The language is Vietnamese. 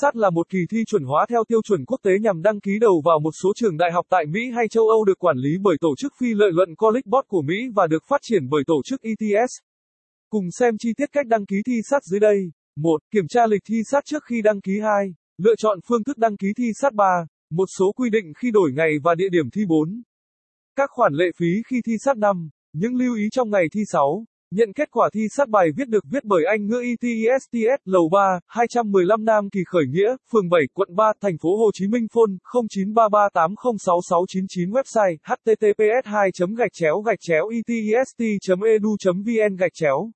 SAT là một kỳ thi chuẩn hóa theo tiêu chuẩn quốc tế nhằm đăng ký đầu vào một số trường đại học tại Mỹ hay châu Âu được quản lý bởi tổ chức phi lợi nhuận College Board của Mỹ và được phát triển bởi tổ chức ETS. Cùng xem chi tiết cách đăng ký thi SAT dưới đây. 1. Kiểm tra lịch thi SAT trước khi đăng ký 2. Lựa chọn phương thức đăng ký thi SAT 3. Một số quy định khi đổi ngày và địa điểm thi 4. Các khoản lệ phí khi thi SAT 5. Những lưu ý trong ngày thi 6. Nhận kết quả thi sát bài viết được viết bởi Anh ngữ ETSTS, Lầu 3, 215 Nam Kỳ Khởi Nghĩa, phường 7, quận 3, thành phố Hồ Chí Minh phone 0933806699 website https 2 gạch chéo gạch chéo etest edu e vn gạch chéo.